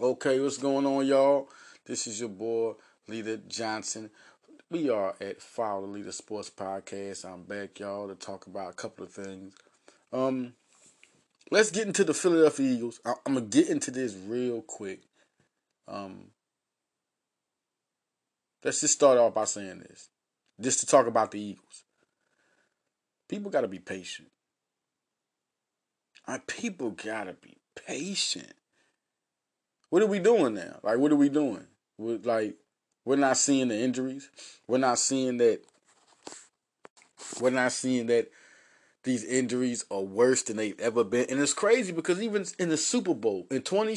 Okay, what's going on, y'all? This is your boy, Leader Johnson. We are at Follow the Leader Sports Podcast. I'm back, y'all, to talk about a couple of things. Um, let's get into the Philadelphia Eagles. I- I'm gonna get into this real quick. Um, let's just start off by saying this, just to talk about the Eagles. People gotta be patient. Our people gotta be patient what are we doing now? Like, what are we doing? We're, like, we're not seeing the injuries. We're not seeing that. We're not seeing that these injuries are worse than they've ever been. And it's crazy because even in the Super Bowl in 20,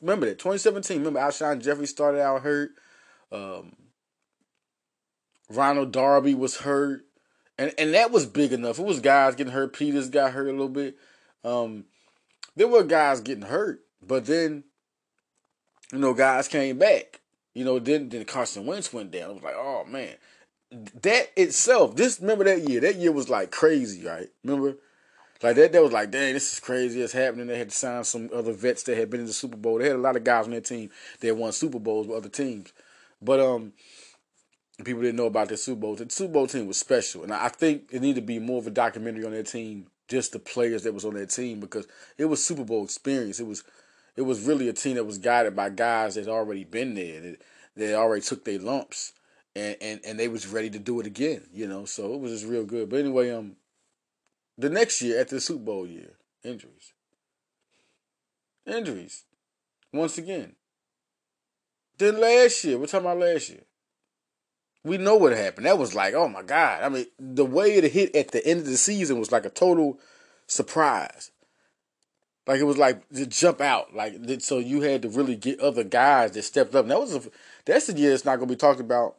remember that 2017. Remember Alshon Jeffery started out hurt. Um, Ronald Darby was hurt, and and that was big enough. It was guys getting hurt. Peters got hurt a little bit. Um, there were guys getting hurt, but then you know, guys came back. You know, then then Carson Wentz went down. It was like, oh man, that itself. This remember that year. That year was like crazy, right? Remember, like that. That was like, dang, this is crazy. It's happening. They had to sign some other vets that had been in the Super Bowl. They had a lot of guys on their team that won Super Bowls with other teams, but um, people didn't know about their Super Bowls. The Super Bowl team was special, and I think it needed to be more of a documentary on their team, just the players that was on their team because it was Super Bowl experience. It was it was really a team that was guided by guys that already been there, that, already took their lumps, and, and and they was ready to do it again. You know, so it was just real good. But anyway, um, the next year after the Super Bowl year, injuries, injuries, once again. Then last year, we're talking about last year. We know what happened. That was like, oh my God. I mean, the way it hit at the end of the season was like a total surprise. Like it was like to jump out, like so you had to really get other guys that stepped up. And that was a, that's the year it's not going to be talked about.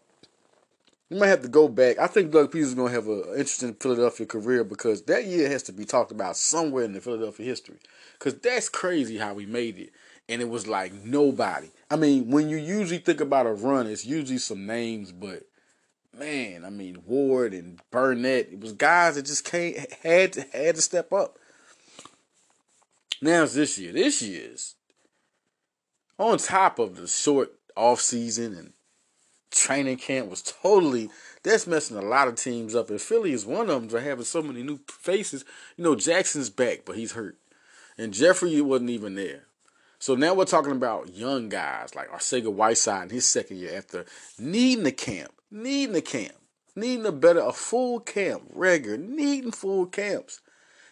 You might have to go back. I think Doug Pederson's going to have an interesting Philadelphia career because that year has to be talked about somewhere in the Philadelphia history. Because that's crazy how we made it, and it was like nobody. I mean, when you usually think about a run, it's usually some names, but man, I mean Ward and Burnett, it was guys that just can't had to had to step up. Now it's this year. This year's on top of the short off season and training camp was totally that's messing a lot of teams up. And Philly is one of them for having so many new faces. You know, Jackson's back, but he's hurt. And Jeffery wasn't even there. So now we're talking about young guys like Arcega Whiteside in his second year after needing a camp, needing a camp, needing a better, a full camp, regular, needing full camps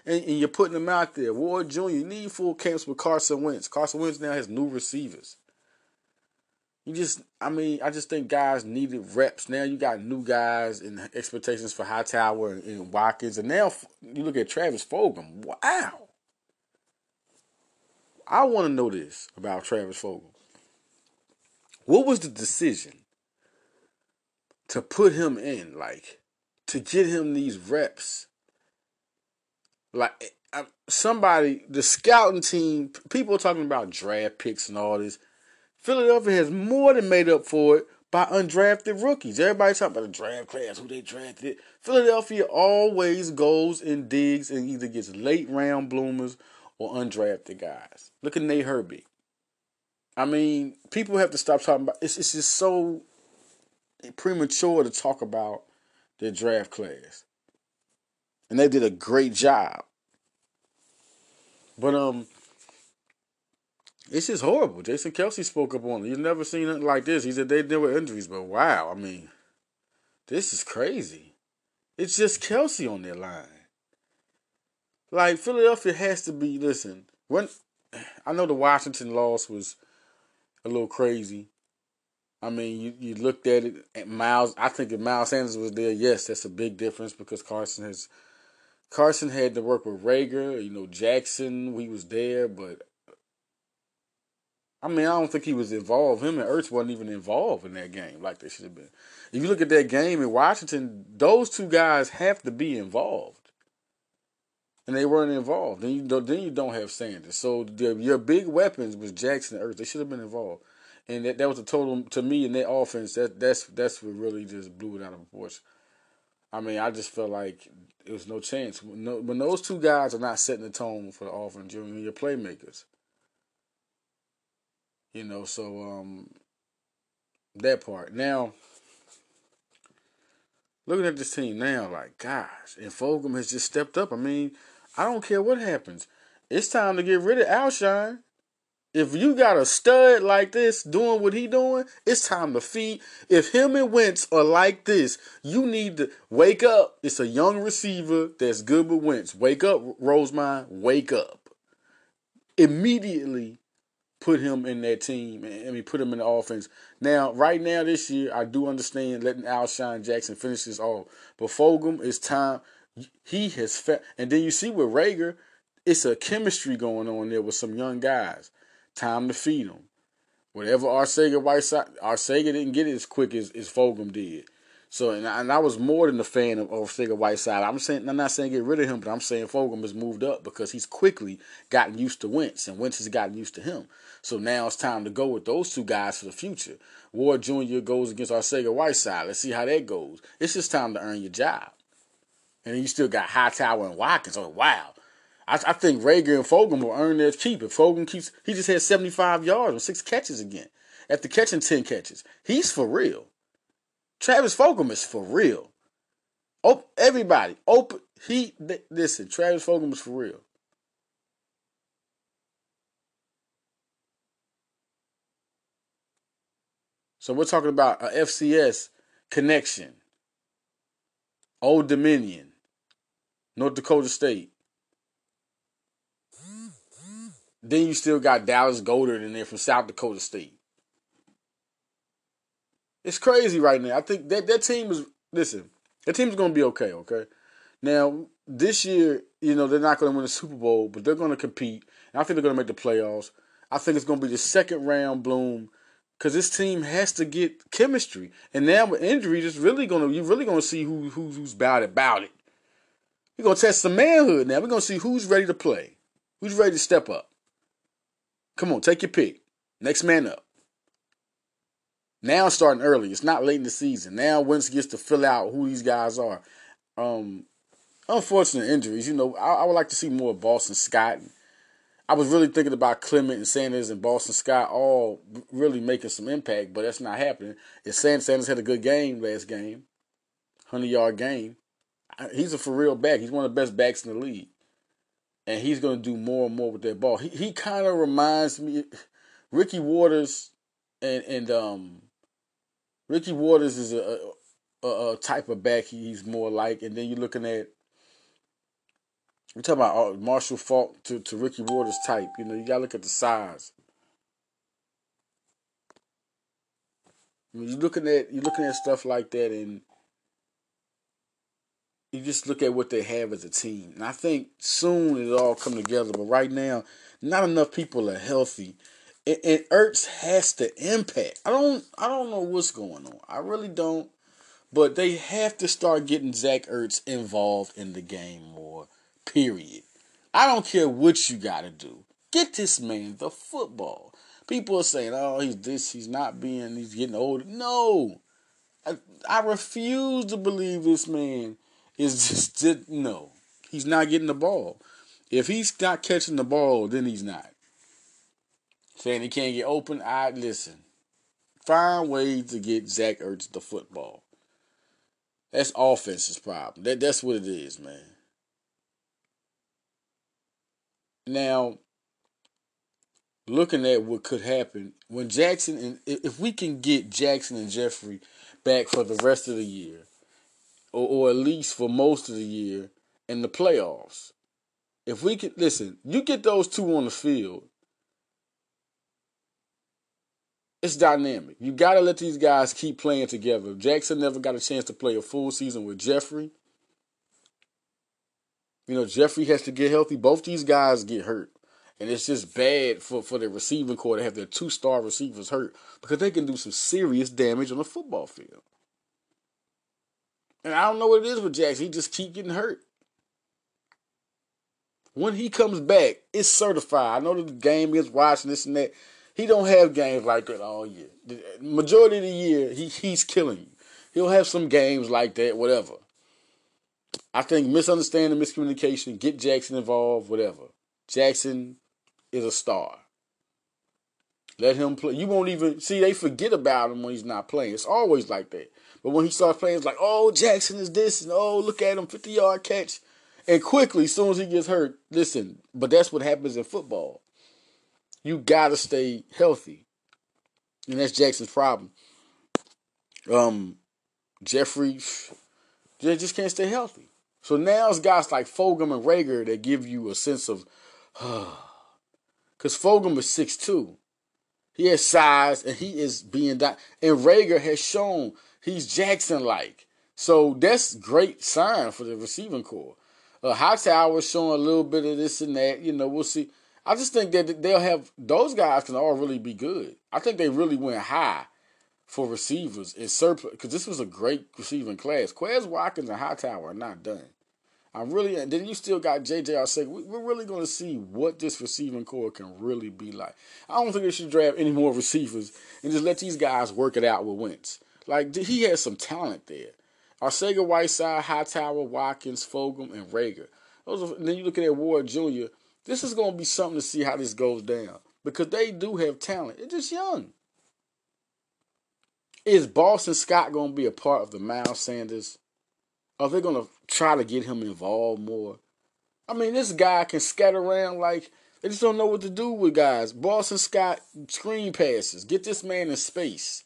and, and, you're putting them out there. Ward Jr., you need full camps with Carson Wentz. Carson Wentz now has new receivers. You just, I mean, I just think guys needed reps. Now you got new guys and expectations for Hightower and, and Watkins. And now you look at Travis Fulgham. Wow. I want to know this about Travis Fulgham. What was the decision to put him in, like, to get him these reps? Like eh, somebody, the scouting team, people are talking about draft picks and all this. Philadelphia has more than made up for it by undrafted rookies. Everybody talking about the draft class, who they drafted. Philadelphia always goes and digs and either gets late round bloomers or undrafted guys. Look at Nate Herbig. I mean, people have to stop talking about it's. It's just so premature to talk about the draft class and they did a great job. But um, it's just horrible. Jason Kelce spoke up on it. He's never seen nothing like this. He said they deal with injuries, but wow, I mean, this is crazy. It's just Kelce on their line. Like Philadelphia has to be. Listen, when I know the Washington loss was a little crazy. I mean, you, you looked at it. Miles, I think if Miles Sanders was there, yes, that's a big difference because Carson has Carson had to work with Reagor, you know, Jackson, he was there, but I mean, I don't think he was involved. Him and Ertz wasn't even involved in that game like they should have been. If you look at that game in Washington, those two guys have to be involved, and they weren't involved. Then you don't, then you don't have Sanders. So the, your big weapons was Jackson and Ertz. They should have been involved, and that, that was a total to me in that offense. That that's that's what really just blew it out of proportion. I mean, I just felt like it was no chance. When, those two guys are not setting the tone for the offense, you're your playmakers. You know, so um, that part. Now, looking at this team now, like gosh, and Fulgham has just stepped up. I mean, I don't care what happens. It's time to get rid of Alshon. If you got a stud like this doing what he doing, it's time to feed. If him and Wentz are like this, you need to wake up. It's a young receiver that's good with Wentz. Wake up, Roseman. Wake up. Immediately put him in that team. I mean, put him in the offense. Now, right now, this year, I do understand letting Alshon Jackson finish this off. But Fulgham, it's time. He has, fa- and then you see with Reagor, it's a chemistry going on there with some young guys. Time to feed them. Whatever Arcega Whiteside, Arcega didn't get it as quick as, as Fulgham did. So, and I, and I was more than a fan of Arcega Whiteside. I'm saying, I'm not saying get rid of him, but I'm saying Fulgham has moved up because he's quickly gotten used to Wentz, and Wentz has gotten used to him. So now it's time to go with those two guys for the future. Ward Jr. goes against Arcega Whiteside. Let's see how that goes. It's just time to earn your job. And then you still got Hightower and Watkins. Oh, wow. I, I think Reagor and Fulgham will earn their keep. If Fulgham keeps, he just had 75 yards and six catches again. After catching 10 catches, he's for real. Travis Fulgham is for real. Oh, everybody, open. He listen. Travis Fulgham is for real. So we're talking about a FCS connection. Old Dominion, North Dakota State. Then you still got Dallas Goedert in there from South Dakota State. It's crazy right now. I think that that team is listen. That team's gonna be okay. Okay. Now this year, you know they're not gonna win the Super Bowl, but they're gonna compete. And I think they're gonna make the playoffs. I think it's gonna be the second round bloom because this team has to get chemistry. And now with injuries, it's really gonna you're really gonna see who, who who's about it about it. We're gonna test some manhood now. We're gonna see who's ready to play, who's ready to step up. Come on, take your pick. Next man up. Now starting early. It's not late in the season. Now Wentz gets to fill out who these guys are. Um, unfortunate injuries. You know, I, I would like to see more Boston Scott. I was really thinking about Clement and Sanders and Boston Scott all really making some impact, but that's not happening. If Sam Sanders had a good game last game, hundred yard game, he's a for real back. He's one of the best backs in the league and he's going to do more and more with that ball. He he kind of reminds me, Ricky Watters, and and um, Ricky Watters is a, a, a type of back he's more like, and then you're looking at. We're talking about uh, Marshall Faulk to, to Ricky Waters type. You know, you gotta look at the size. I mean, you're looking at you're looking at stuff like that, and you just look at what they have as a team. And I think soon it'll all come together. But right now, not enough people are healthy. And, and Ertz has to impact. I don't I don't know what's going on. I really don't. But they have to start getting Zach Ertz involved in the game more. Period. I don't care what you gotta do. Get this man the football. People are saying, oh, he's this, he's not being, he's getting older. No. I, I refuse to believe this man is just did no. He's not getting the ball. If he's not catching the ball, then he's not. Saying he can't get open, I listen. Find ways to get Zach Ertz the football. That's offense's problem. That that's what it is, man. Now, looking at what could happen when Jackson and if we can get Jackson and Jeffery back for the rest of the year, or, or at least for most of the year in the playoffs. If we could listen, you get those two on the field, it's dynamic. You got to let these guys keep playing together. Jackson never got a chance to play a full season with Jeffery. You know, Jeffery has to get healthy. Both these guys get hurt. And it's just bad for, for the receiving core to have their two star receivers hurt because they can do some serious damage on the football field. And I don't know what it is with Jackson. He just keep getting hurt. When he comes back, it's certified. I know that the game is watching this and that. He don't have games like that all year. The uh, majority of the year, he he's killing you. He'll have some games like that, whatever. I think misunderstanding, miscommunication, get Jackson involved, whatever. Jackson is a star. Let him play. You won't even see. They forget about him when he's not playing. It's always like that. But when he starts playing, it's like, oh, Jackson is this, and oh, look at him, fifty yard catch, and quickly, as soon as he gets hurt, listen. But that's what happens in football. You gotta stay healthy, and that's Jackson's problem. Um, Jeffery, they just can't stay healthy. So now it's guys like Fulgham and Reagor that give you a sense of, because Fulgham is six two. He has size and he is being done. And Reagor has shown he's Jackson like. So that's great sign for the receiving core. Uh, Hightower showing a little bit of this and that. You know, we'll see. I just think that they'll have those guys can all really be good. I think they really went high for receivers in surplus because this was a great receiving class. Quez Watkins and Hightower are not done. I'm really, and then you still got JJ Arcega. We're really going to see what this receiving core can really be like. I don't think they should draft any more receivers and just let these guys work it out with Wentz. Like, he has some talent there. Arcega, Whiteside, Hightower, Watkins, Fulgham, and Reagor. Those are, then you look at Ward Jr. This is going to be something to see how this goes down because they do have talent. They're just young. Is Boston Scott going to be a part of the Miles Sanders are they gonna try to get him involved more? I mean, this guy can scatter around like they just don't know what to do with guys. Boston Scott screen passes. Get this man in space.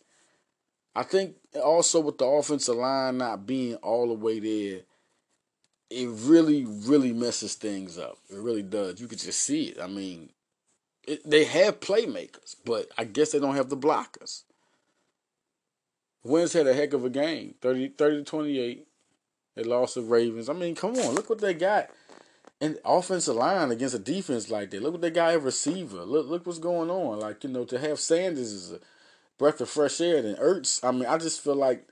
I think also with the offensive line not being all the way there, it really, really messes things up. It really does. You could just see it. I mean, it, they have playmakers, but I guess they don't have the blockers. Wentz had a heck of a game 30, 30 to 28. They lost the Ravens. I mean, come on, look what they got in offensive line against a defense like that. Look what they got at receiver. Look, look what's going on. Like you know, to have Sanders is a breath of fresh air. than Ertz, I mean, I just feel like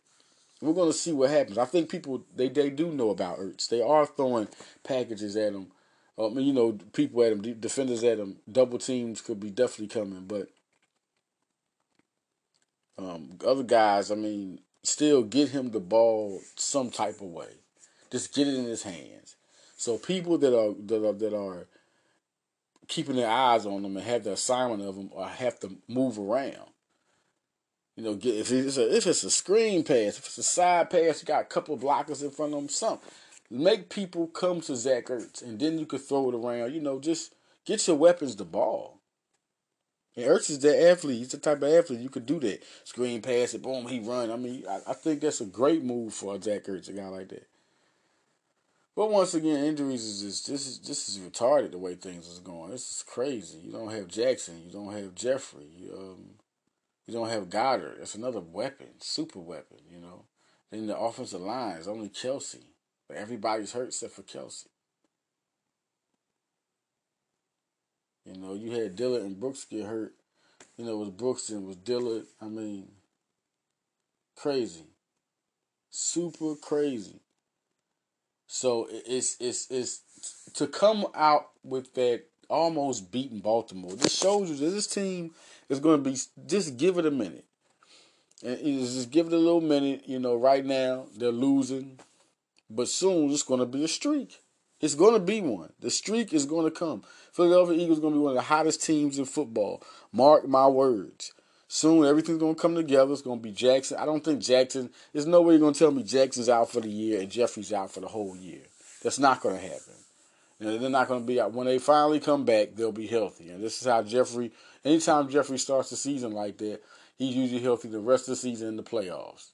we're gonna see what happens. I think people they they do know about Ertz. They are throwing packages at him. I mean, you know, people at him, defenders at him. Double teams could be definitely coming, but um, other guys, I mean, still get him the ball some type of way. Just get it in his hands. So people that are that are that are keeping their eyes on them and have the assignment of them or have to move around. You know, get if it's a if it's a screen pass, if it's a side pass, you got a couple blockers in front of them, something. Make people come to Zach Ertz and then you could throw it around. You know, just get your weapons the ball. And Ertz is that athlete. He's the type of athlete you could do that. Screen pass it, boom, he run. I mean, I, I think that's a great move for Zach Ertz, a guy like that. But once again, injuries is just this is this is retarded the way things is going. This is crazy. You don't have Jackson. You don't have Jeffery. You, um, you don't have Goedert. That's another weapon, super weapon. You know. Then the offensive line is only Kelce. But everybody's hurt except for Kelce. You know, you had Dillard and Brooks get hurt. You know, it was Brooks and was Dillard. I mean, crazy, super crazy. So it's it's it's to come out with that almost beating Baltimore. This shows you that this team is going to be just give it a minute, and just give it a little minute. You know, right now they're losing, but soon it's going to be a streak. It's going to be one. The streak is going to come. Philadelphia Eagles going to be one of the hottest teams in football. Mark my words. Soon everything's going to come together. It's going to be Jackson. I don't think Jackson. There's no way you're going to tell me Jackson's out for the year and Jeffery's out for the whole year. That's not going to happen. And they're not going to be out. When they finally come back, they'll be healthy. And this is how Jeffery, Anytime Jeffery starts the season like that, he's usually healthy the rest of the season in the playoffs.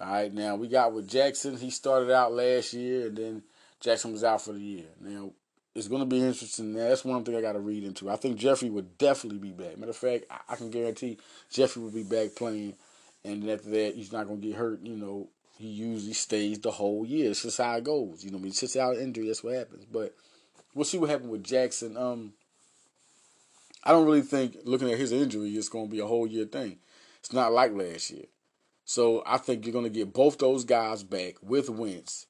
All right, now we got with Jackson. He started out last year, and then Jackson was out for the year. Now it's going to be interesting. That's one thing I got to read into. I think Jeffery would definitely be back. Matter of fact, I, can guarantee Jeffery will be back playing, and after that, he's not going to get hurt. You know, he usually stays the whole year. It's just how it goes. You know, I mean, out injury. That's what happens. But we'll see what happens with Jackson. Um, I don't really think looking at his injury, it's going to be a whole year thing. It's not like last year. So I think you're going to get both those guys back with Wentz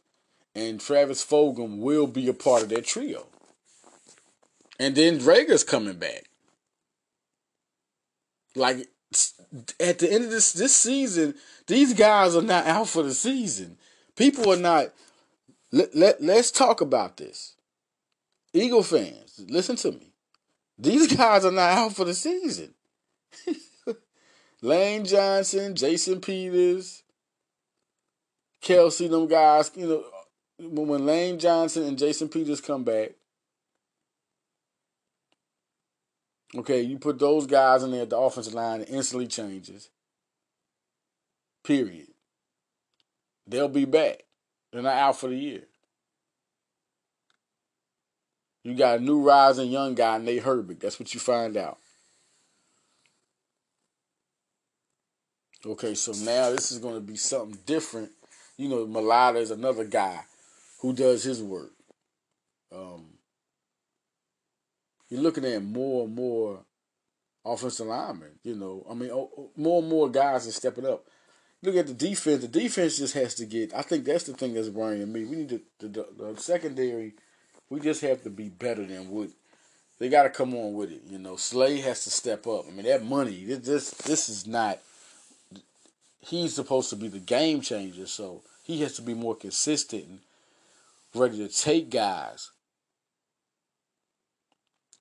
and Travis Fulgham will be a part of that trio. And then Reagor's coming back. Like at the end of this this season, these guys are not out for the season. People are not. Let, let let's talk about this. Eagle fans, listen to me. These guys are not out for the season. Lane Johnson, Jason Peters, Kelce, them guys, you know, when Lane Johnson and Jason Peters come back, okay, you put those guys in there at the offensive line, it instantly changes. Period. They'll be back. They're not out for the year. You got a new rising young guy, Nate Herbig. That's what you find out. Okay, so now this is going to be something different. You know, Mailata is another guy who does his work. Um, you're looking at more and more offensive linemen. You know, I mean, oh, oh, more and more guys are stepping up. Look at the defense. The defense just has to get. I think that's the thing that's worrying me. We need to, the, the, the secondary. We just have to be better than what they got to come on with it. You know, Slay has to step up. I mean, that money. This this is not. He's supposed to be the game changer, so he has to be more consistent and ready to take guys.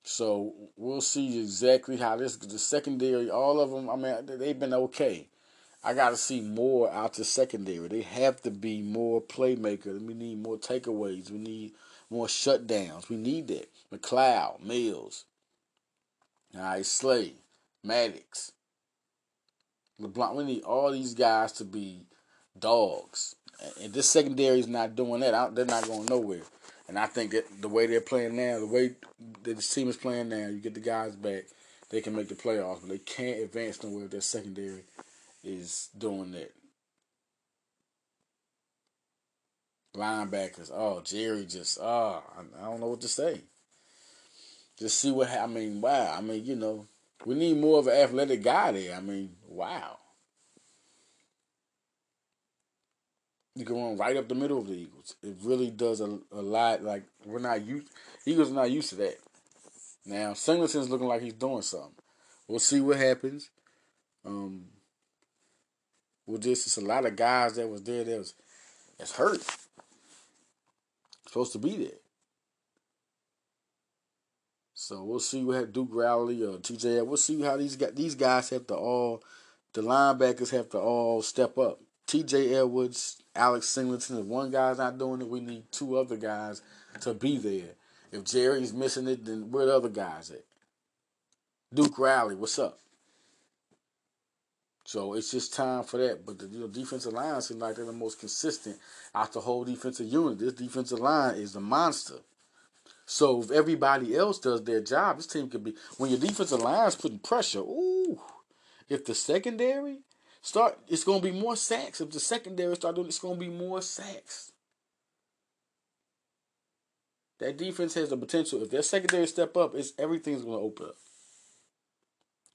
So we'll see exactly how this the secondary. All of them. I mean, they've been okay. I got to see more out the secondary. They have to be more playmakers. We need more takeaways. We need more shutdowns. We need that. McLeod, Mills, all right, Slay, Maddox, LeBlanc. We need all these guys to be dogs. And this secondary is not doing that. They're not going nowhere. And I think that the way they're playing now, the way this team is playing now, you get the guys back, they can make the playoffs, but they can't advance nowhere if their secondary is doing that. Linebackers, oh Gerry, just oh I, I don't know what to say. Just see what I mean. Wow, I mean you know we need more of an athletic guy there. I mean wow. You can run right up the middle of the Eagles. It really does a, a lot. Like we're not used. Eagles are not used to that. Now Singleton's looking like he's doing something. We'll see what happens. Um, well, just it's a lot of guys that was there that was that's hurt. Supposed to be there. So we'll see what Duke Riley or TJ. We'll see how these guys, these guys have to all the linebackers have to all step up. TJ Edwards, Alex Singleton. If one guy's not doing it, we need two other guys to be there. If Gerry's missing it, then where the other guys at? Duke Riley, what's up? So it's just time for that. But the you know, defensive line seems like they're the most consistent out the whole defensive unit. This defensive line is a monster. So if everybody else does their job, this team could be when your defensive line is putting pressure. Ooh, if the secondary start, it's gonna be more sacks. If the secondary start doing, it's gonna be more sacks. That defense has the potential. If their secondary step up, it's everything's gonna open up.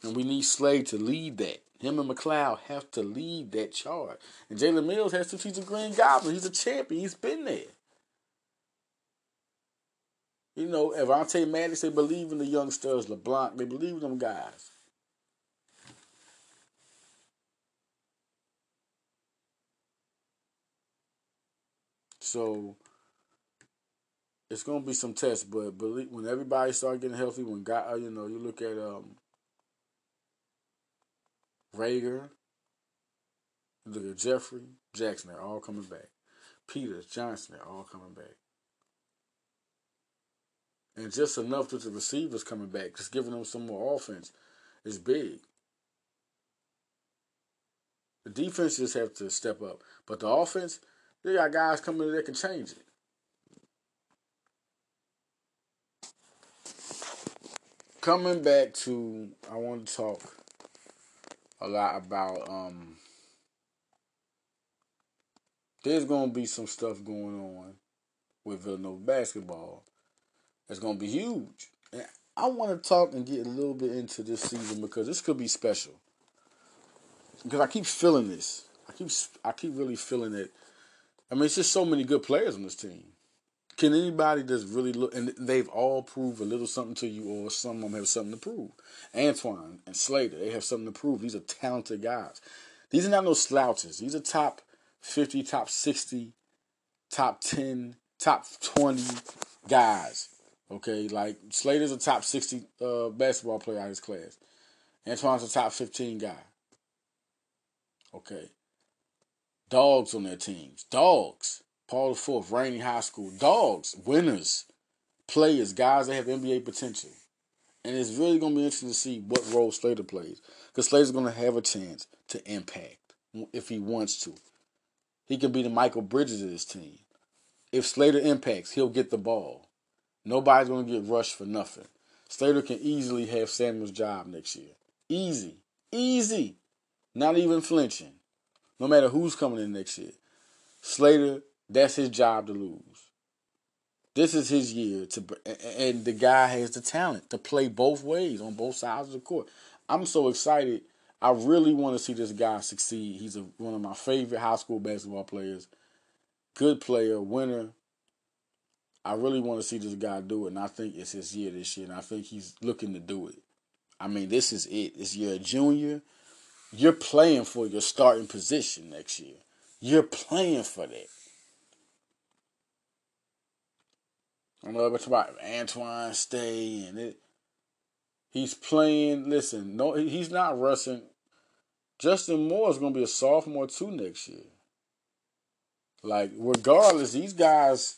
And we need Slade to lead that. Him and McLeod have to lead that charge. And Jalen Mills has to teach a Green Goblin. He's a champion. He's been there. You know, Avonte Maddox, they believe in the youngsters. LeBlanc, they believe in them guys. So it's gonna be some tests, but believe, when everybody start getting healthy, when God, you know, you look at um, Reagor, look at Jeffery, Jackson, they're all coming back. Peters, Johnson, they're all coming back. And just enough that the receivers coming back, just giving them some more offense is big. The defense just have to step up. But the offense, they got guys coming in that can change it. Coming back to, I want to talk a lot about um there's gonna be some stuff going on with Villanova basketball that's gonna be huge. And I want to talk and get a little bit into this season because this could be special. Because I keep feeling this. I keep I keep really feeling it. I mean, it's just so many good players on this team. Can anybody just really look and they've all proved a little something to you, or some of them have something to prove. Antoine and Slater, they have something to prove. These are talented guys. These are not no slouches. These are top fifty, top sixty, top ten, top twenty guys. Okay, like Slater's a top sixty uh, basketball player out of his class. Antoine's a top fifteen guy. Okay. Dogs on their teams. Dogs. Paul Fourth, Rainey High School. Dogs. Winners. Players. Guys that have NBA potential. And it's really going to be interesting to see what role Slater plays. Because Slater's going to have a chance to impact if he wants to. He could be the Mikal Bridges of this team. If Slater impacts, he'll get the ball. Nobody's going to get rushed for nothing. Slater can easily have Samuel's job next year. Easy. Easy. Not even flinching. No matter who's coming in next year. Slater, that's his job to lose. This is his year to, and the guy has the talent to play both ways on both sides of the court. I'm so excited. I really want to see this guy succeed. He's a, one of my favorite high school basketball players. Good player, winner. I really want to see this guy do it, and I think it's his year this year, and I think he's looking to do it. I mean, this is it. This year, junior. You're playing for your starting position next year. You're playing for that. I don't know it's about Antoine Stay and it. He's playing. Listen, no, he's not rushing. Justin Moore is going to be a sophomore too next year. Like, regardless, these guys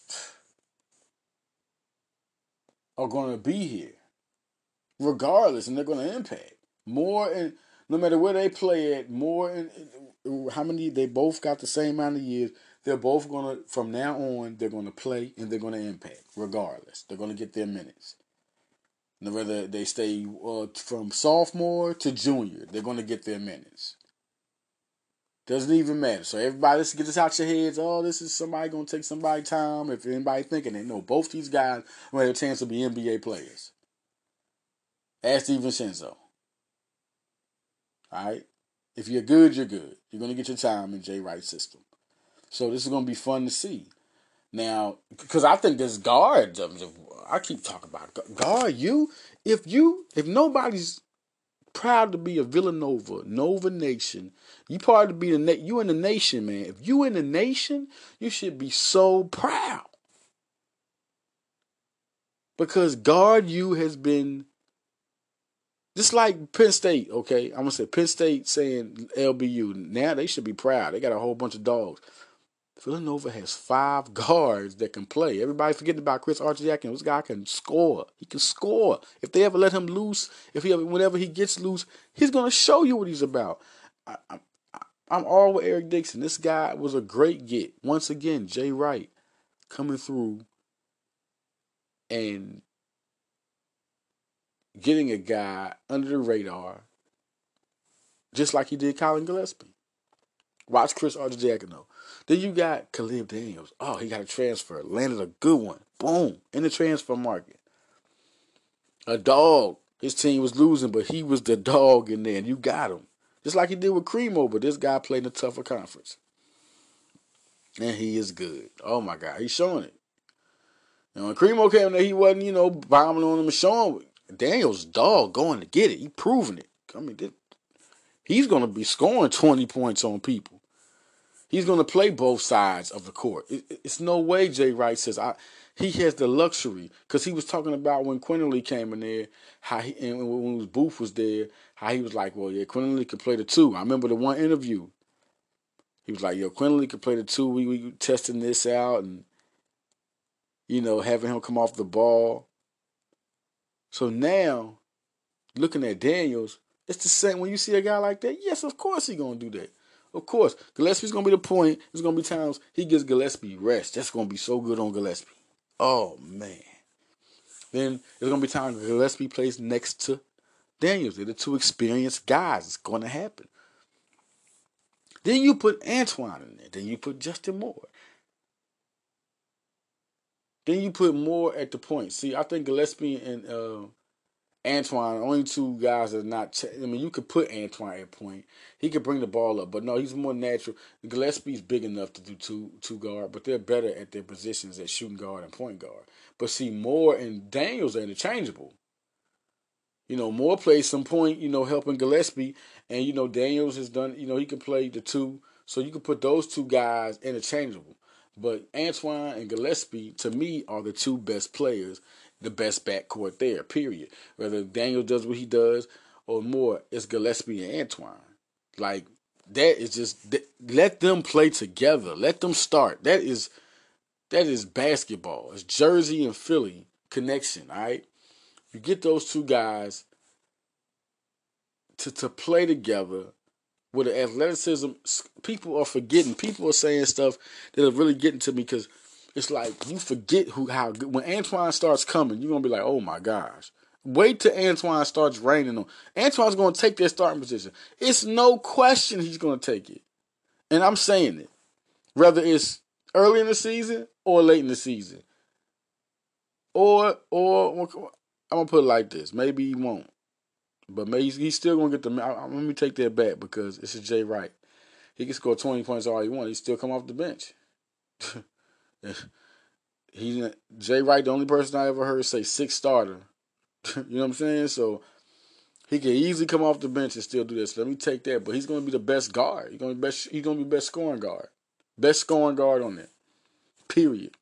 are going to be here, regardless, and they're going to impact more. And no matter where they play at, more and how many they both got the same amount of years. They're both gonna from now on. They're gonna play and they're gonna impact regardless. They're gonna get their minutes. And whether they stay uh, from sophomore to junior, they're gonna get their minutes. Doesn't even matter. So everybody, let's get this out your heads. Oh, this is somebody gonna take somebody time. If anybody thinking it, no, both these guys will have a chance to be NBA players. Ask DiVincenzo. All right. If you're good, you're good. You're gonna get your time in Jay Wright's system. So this is gonna be fun to see. Now, because I think this guard, I keep talking about guard. You, if you, if nobody's proud to be a Villanova, Nova Nation, you part to be the you in the nation, man. If you in the nation, you should be so proud because guard you has been just like Penn State, okay? I'm gonna say Penn State saying LBU. Now they should be proud. They got a whole bunch of dogs. Villanova has five guards that can play. Everybody forgetting about Chris Archiak. This guy can score. He can score. If they ever let him loose, if he ever, whenever he gets loose, he's gonna show you what he's about. I, I, I'm all with Eric Dixon. This guy was a great get. Once again, Jay Wright coming through and getting a guy under the radar, just like he did Collin Gillespie. Watch Chris Arcidiacono. Then you got Caleb Daniels. Oh, he got a transfer. Landed a good one. Boom. In the transfer market. A dog. His team was losing, but he was the dog in there, and you got him. Just like he did with Cremo, but this guy played in a tougher conference. And he is good. Oh my God. He's showing it. Know, when Cremo came there, he wasn't, you know, bombing on him and showing Daniels dog going to get it. He proving it. I mean, he's going to be scoring 20 points on people. He's going to play both sides of the court. It, it's no way Jay Wright says I. He has the luxury because he was talking about when Quinerly came in there, how he and when was Booth was there, how he was like, well, yeah, Quinerly could play the two. I remember the one interview. He was like, yo, Quinerly could play the two. We we testing this out and you know having him come off the ball. So now, looking at Daniels, it's the same. When you see a guy like that, yes, of course he's gonna do that. Of course, Gillespie's gonna be the point. There's gonna be times he gives Gillespie rest. That's gonna be so good on Gillespie. Oh man. Then there's gonna be times Gillespie plays next to Daniels. They're the two experienced guys. It's gonna happen. Then you put Antoine in there. Then you put Justin Moore. Then you put Moore at the point. See, I think Gillespie and uh, Antoine, only two guys that are not. Ch- I mean, you could put Antoine at point. He could bring the ball up, but no, he's more natural. Gillespie's big enough to do two two guard, but they're better at their positions at shooting guard and point guard. But see, Moore and Daniels are interchangeable. You know, Moore plays some point, you know, helping Gillespie, and you know Daniels has done. You know, he can play the two, so you can put those two guys interchangeable. But Antoine and Gillespie, to me, are the two best players the best backcourt there, period. Whether Daniel does what he does or more, it's Gillespie and Antoine. Like, that is just let them play together. Let them start. That is that is basketball. It's Jersey and Philly connection. All right, you get those two guys to to play together with the athleticism. People are forgetting. People are saying stuff that are really getting to me because it's like you forget who how good when Antoine starts coming, you're gonna be like, oh my gosh. Wait till Antoine starts raining on. Antoine's gonna take that starting position. It's no question he's gonna take it. And I'm saying it. Whether it's early in the season or late in the season. Or or I'm gonna put it like this. Maybe he won't. But maybe he's still gonna get the. let me take that back because it's a Jay Wright. He can score 20 points all he wants. He still come off the bench. He's Jay Wright, the only person I ever heard say six starter. you know what I'm saying? So he can easily come off the bench and still do this. Let me take that. But he's to be the best guard. He's to be best. He's to be best scoring guard, best scoring guard on that. Period.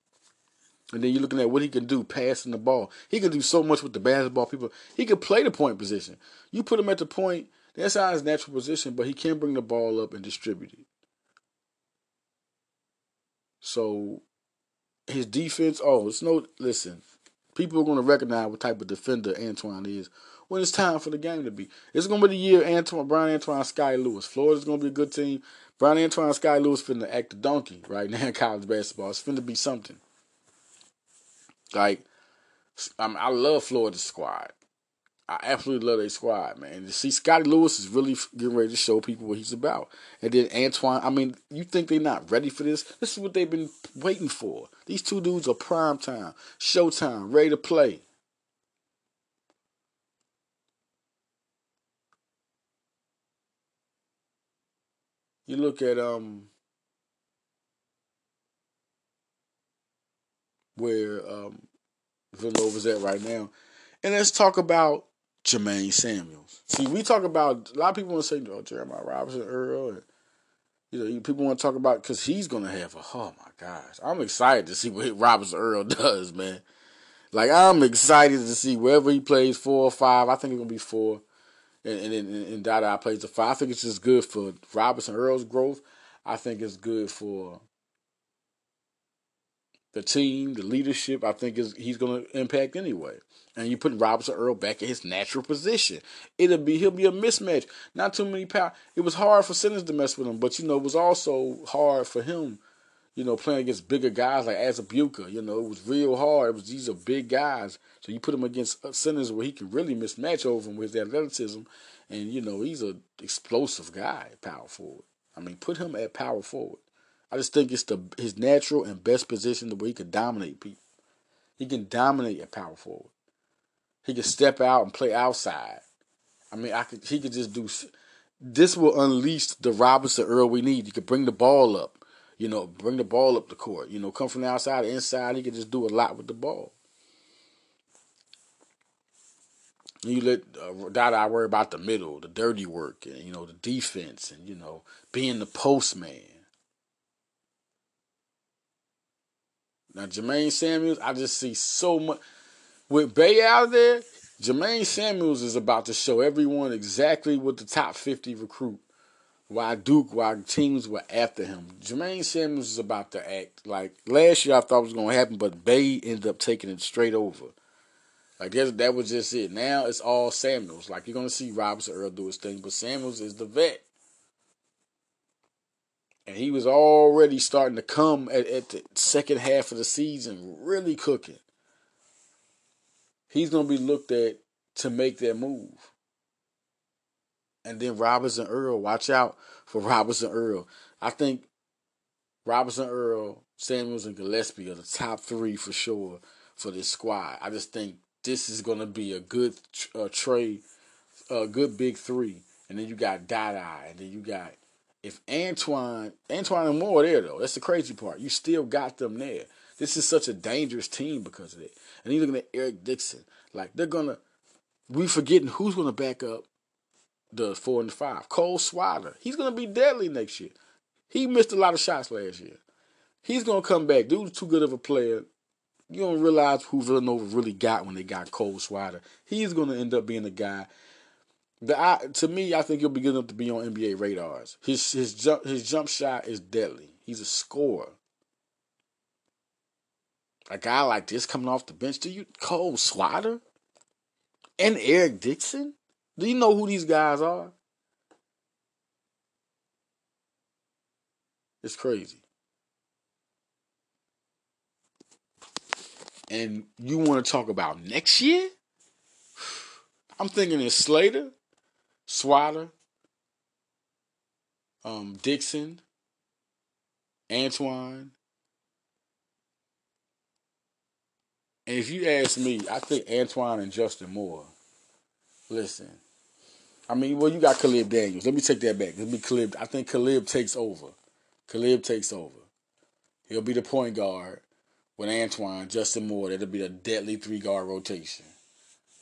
And then you're looking at what he can do passing the ball. He can do so much with the basketball. People, he can play the point position. You put him at the point, that's not his natural position, but he can bring the ball up and distribute it. So his defense, oh, it's no listen. People are going to recognize what type of defender Antoine is when it's time for the game to be. It's going to be the year Antoine, Bryan Antoine, Sky Lewis. Florida's going to be a good team. Bryan Antoine, Sky Lewis finna act the donkey right now in college basketball. It's finna be something. Like, I, I love Florida squad. I absolutely love their squad, man. To see Scottie Lewis is really getting ready to show people what he's about. And then Antoine, I mean, you think they're not ready for this? This is what they've been waiting for. These two dudes are prime time, showtime, ready to play. You look at um where um Villanova's at right now. And let's talk about Jermaine Samuels. See, we talk about a lot of people want to say, "Oh, Jeremiah Robinson, Earl," and you know, people want to talk about because he's gonna have a. Oh my gosh, I'm excited to see what Robinson Earl does, man. Like I'm excited to see wherever he plays four or five. I think it's gonna be four, and and and, and Dada plays the five. I think it's just good for Robinson Earl's growth. I think it's good for the team, the leadership. I think is he's gonna impact anyway and you put Robinson Earl back in his natural position. It'll be he'll be a mismatch. Not too many power. It was hard for Simmons to mess with him, but you know it was also hard for him. You know, playing against bigger guys like Azubuike, you know, it was real hard. It was these are big guys, so you put him against uh, Simmons where he can really mismatch over him with his athleticism, and you know he's an explosive guy, power forward. I mean, put him at power forward. I just think it's the his natural and best position where he can dominate people. He can dominate at power forward. He can step out and play outside. I mean, I could. He could just do. This will unleash the Robinson Earl we need. He could bring the ball up. You know, bring the ball up the court. You know, come from the outside, the inside. He could just do a lot with the ball. You let uh, Dada worry about the middle, the dirty work, and you know the defense, and you know being the postman. Now Jermaine Samuels, I just see so much with Bey out there, Jermaine Samuels is about to show everyone exactly what the top 50 recruit. Why Duke, why teams were after him. Jermaine Samuels is about to act like last year I thought it was going to happen, but Bey ended up taking it straight over. Like that, that was just it. Now it's all Samuels. Like you're going to see Robinson Earl do his thing, but Samuels is the vet. And he was already starting to come at, at the second half of the season, really cooking he's going to be looked at to make that move. And then Robinson Earl, watch out for Robinson Earl. I think Robinson Earl, Samuels, and Gillespie are the top three for sure for this squad. I just think this is going to be a good uh, trade, a good big three. And then you got Dada, and then you got if Antoine, Antoine and Moore there though. That's the crazy part. You still got them there. This is such a dangerous team because of it. And you looking at Eric Dixon. Like they're gonna we forgetting who's gonna back up the four and the five. Cole Swider. He's gonna be deadly next year. He missed a lot of shots last year. He's gonna come back. Dude's too good of a player. You don't realize who Villanova really got when they got Cole Swider. He's gonna end up being a guy The I, to me, I think he'll be good enough to be on NBA radars. His his jump his jump shot is deadly. He's a scorer. A guy like this coming off the bench, do you Cole Swider and Eric Dixon? Do you know who these guys are? It's crazy. And you want to talk about next year? I'm thinking it's Slater, Swider, um, Dixon, Antoine. And if you ask me, I think Antoine and Justin Moore. Listen, I mean, well, you got Caleb Daniels. Let me take that back. Let me Caleb. I think Caleb takes over. Caleb takes over. He'll be the point guard with Antoine, Justin Moore. That'll be a deadly three guard rotation.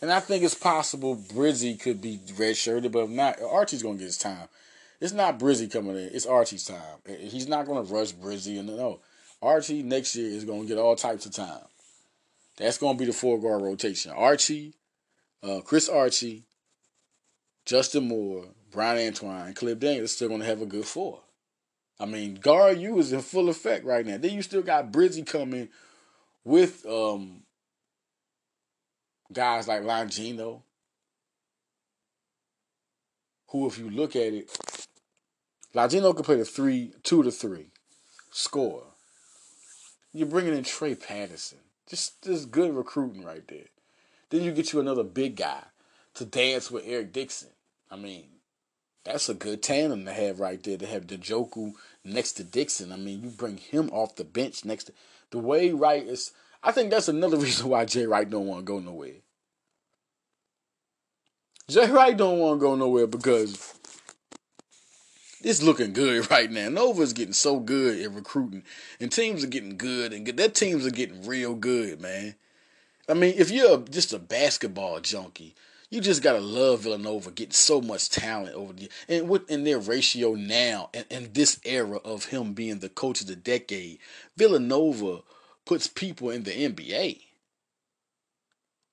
And I think it's possible Brizzy could be redshirted, but if not Archie's gonna get his time. It's not Brizzy coming in. It's Archie's time. He's not gonna rush Brizzy and no. Archie next year is gonna get all types of time. That's gonna be the four guard rotation. Archie, uh, Chris Archie, Justin Moore, Bryan Antoine, Cliff Daniels still gonna have a good four. I mean, guard you is in full effect right now. Then you still got Brizzy coming with um guys like Longino, who, if you look at it, Longino can play the three, two to three, score. You're bringing in Trey Patterson. Just, just good recruiting right there. Then you get you another big guy to dance with Eric Dixon. I mean, that's a good tandem to have right there. To have Njoku next to Dixon. I mean, you bring him off the bench next to the way Wright is. I think that's another reason why Jay Wright don't want to go nowhere. Jay Wright don't want to go nowhere because it's looking good right now. Nova's getting so good at recruiting, and teams are getting good, and their teams are getting real good, man. I mean, if you're just a basketball junkie, you just gotta love Villanova getting so much talent over the and within their ratio now and in this era of him being the coach of the decade, Villanova puts people in the NBA.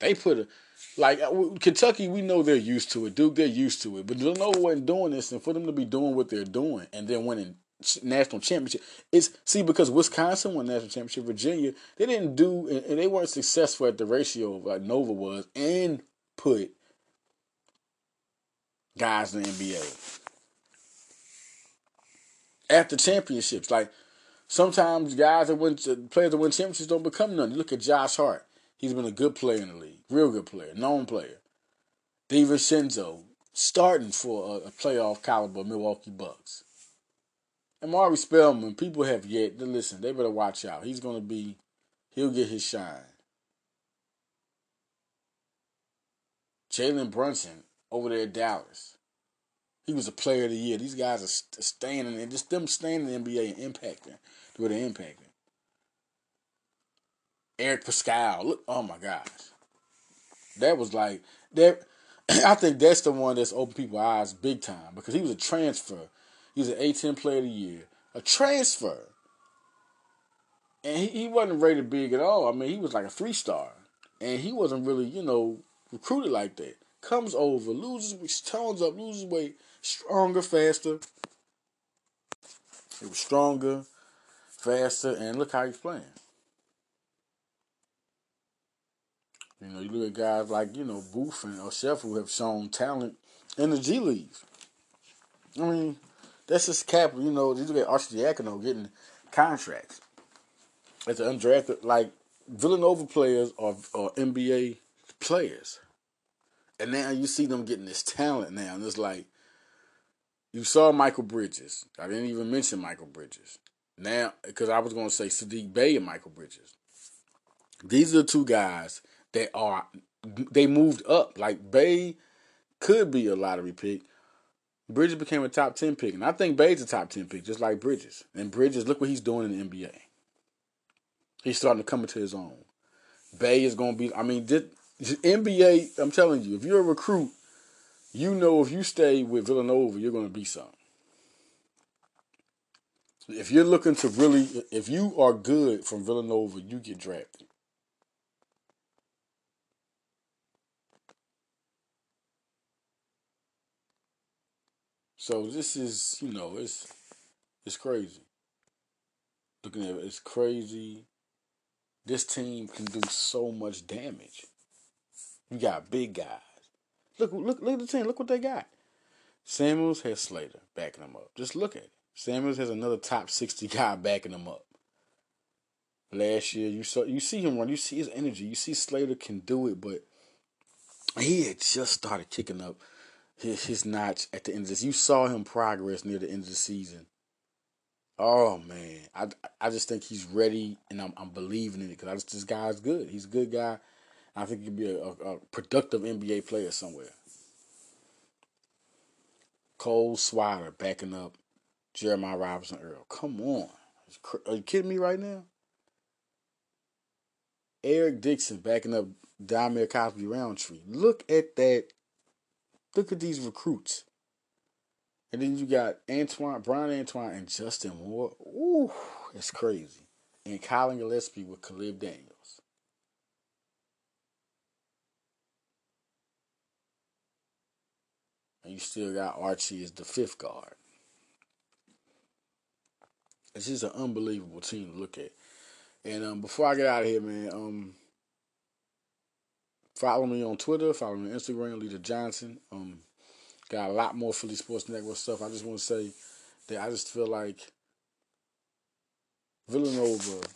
They put a like uh, Kentucky, we know they're used to it. Duke, they're used to it. But Villanova wasn't doing this, and for them to be doing what they're doing and then winning national championship, it's see because Wisconsin won national championship, Virginia they didn't do and they weren't successful at the ratio of like Nova was, and put guys in the NBA after championships. Like sometimes guys that win players that win championships don't become none. You look at Josh Hart. He's been a good player in the league, real good player, known player. DiVincenzo, starting for a, a playoff caliber Milwaukee Bucks. And Omari Spellman, people have yet to listen. They better watch out. He's going to be, he'll get his shine. Jalen Brunson over there at Dallas. He was a player of the year. These guys are staying in, just them staying in the NBA and impacting the way they're. Eric Paschall. Look, oh my gosh, that was like that. I think that's the one that's opened people's eyes big time because he was a transfer. He was an A10 player of the year, a transfer, and he, he wasn't rated big at all. I mean, he was like a three star, and he wasn't really you know recruited like that. Comes over, loses, tones up, loses weight, stronger, faster. He was stronger, faster, and look how he's playing. You know, you look at guys like, you know, Booth and Chef who have shown talent in the G Leagues. I mean, that's just cap, you know, you look at Arcidiacono getting contracts as an undrafted, like Villanova players are, are NBA players. And now you see them getting this talent now. And it's like, you saw Mikal Bridges. I didn't even mention Mikal Bridges. Now, because I was going to say Saddiq Bey and Mikal Bridges. These are the two guys that are they moved up. Like Bey could be a lottery pick. Bridges became a top ten pick, and I think Bey's a top ten pick, just like Bridges. And Bridges, look what he's doing in the NBA. He's starting to come into his own. Bay is going to be. I mean, this, NBA. I'm telling you, if you're a recruit, you know if you stay with Villanova, you're going to be something. If you're looking to really, if you are good from Villanova, you get drafted. So this is, you know, it's it's crazy. Looking at it, it's crazy. This team can do so much damage. You got big guys. Look, look, look at the team. Look what they got. Samuels has Slater backing them up. Just look at it. Samuels has another top sixty guy backing him up. Last year, you saw you see him run. You see his energy. You see Slater can do it, but he had just started kicking up his, his notch at the end of this. You saw him progress near the end of the season. Oh man, I I just think he's ready, and I'm I'm believing in it because just, this guy's good. He's a good guy. I think he could be a, a, a productive NBA player somewhere. Cole Swider backing up Jeremiah Robinson Earl. Come on. Are you kidding me right now? Eric Dixon backing up Dhamir Cosby Roundtree. Look at that. Look at these recruits. And then you got Antoine, Bryan Antoine, and Justin Moore. Ooh, it's crazy. And Collin Gillespie with Caleb Daniels. And you still got Archie as the fifth guard. It's just an unbelievable team to look at. And um, before I get out of here, man, um, follow me on Twitter, follow me on Instagram, Leader Johnson. Um, got a lot more Philly Sports Network stuff. I just want to say that I just feel like Villanova,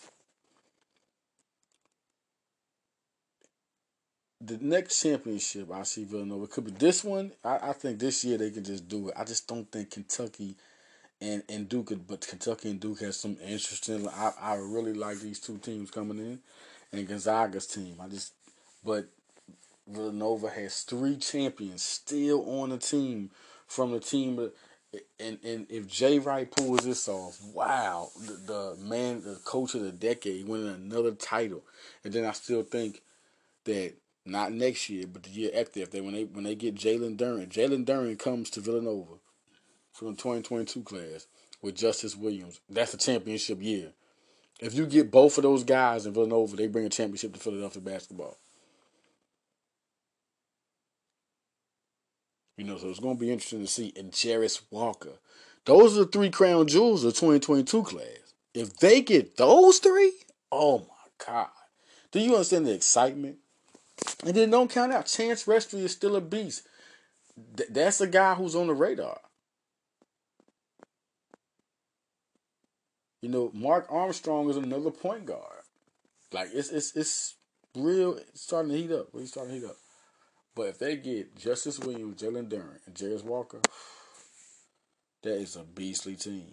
the next championship I see Villanova could be this one. I, I think this year they can just do it. I just don't think Kentucky and and Duke, but Kentucky and Duke has some interesting. I I really like these two teams coming in, and Gonzaga's team. I just, but Villanova has three champions still on the team from the team. And and if Jay Wright pulls this off, wow, the, the man, the coach of the decade, winning another title, and then I still think that not next year, but the year after, if they when they when they get Jalen Duren, Jalen Duren comes to Villanova from the 2022 class with Justice Williams. That's a championship year. If you get both of those guys in Villanova, they bring a championship to Philadelphia basketball. You know, so it's going to be interesting to see. And Jarace Walker. Those are the three crown jewels of 2022 class. If they get those three, oh my God. Do you understand the excitement? And then don't count out. Chance Westry is still a beast. Th- that's a guy who's on the radar. You know, Mark Armstrong is another point guard. Like it's it's it's real. It's starting to heat up. He's starting to heat up. But if they get Justice Williams, Jalen Duren, and Jarace Walker, that is a beastly team.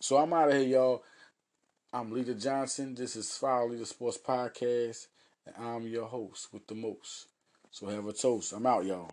So I'm out of here, y'all. I'm Leader Johnson. This is Fire Leader Sports Podcast, and I'm your host with the most. So have a toast. I'm out, y'all.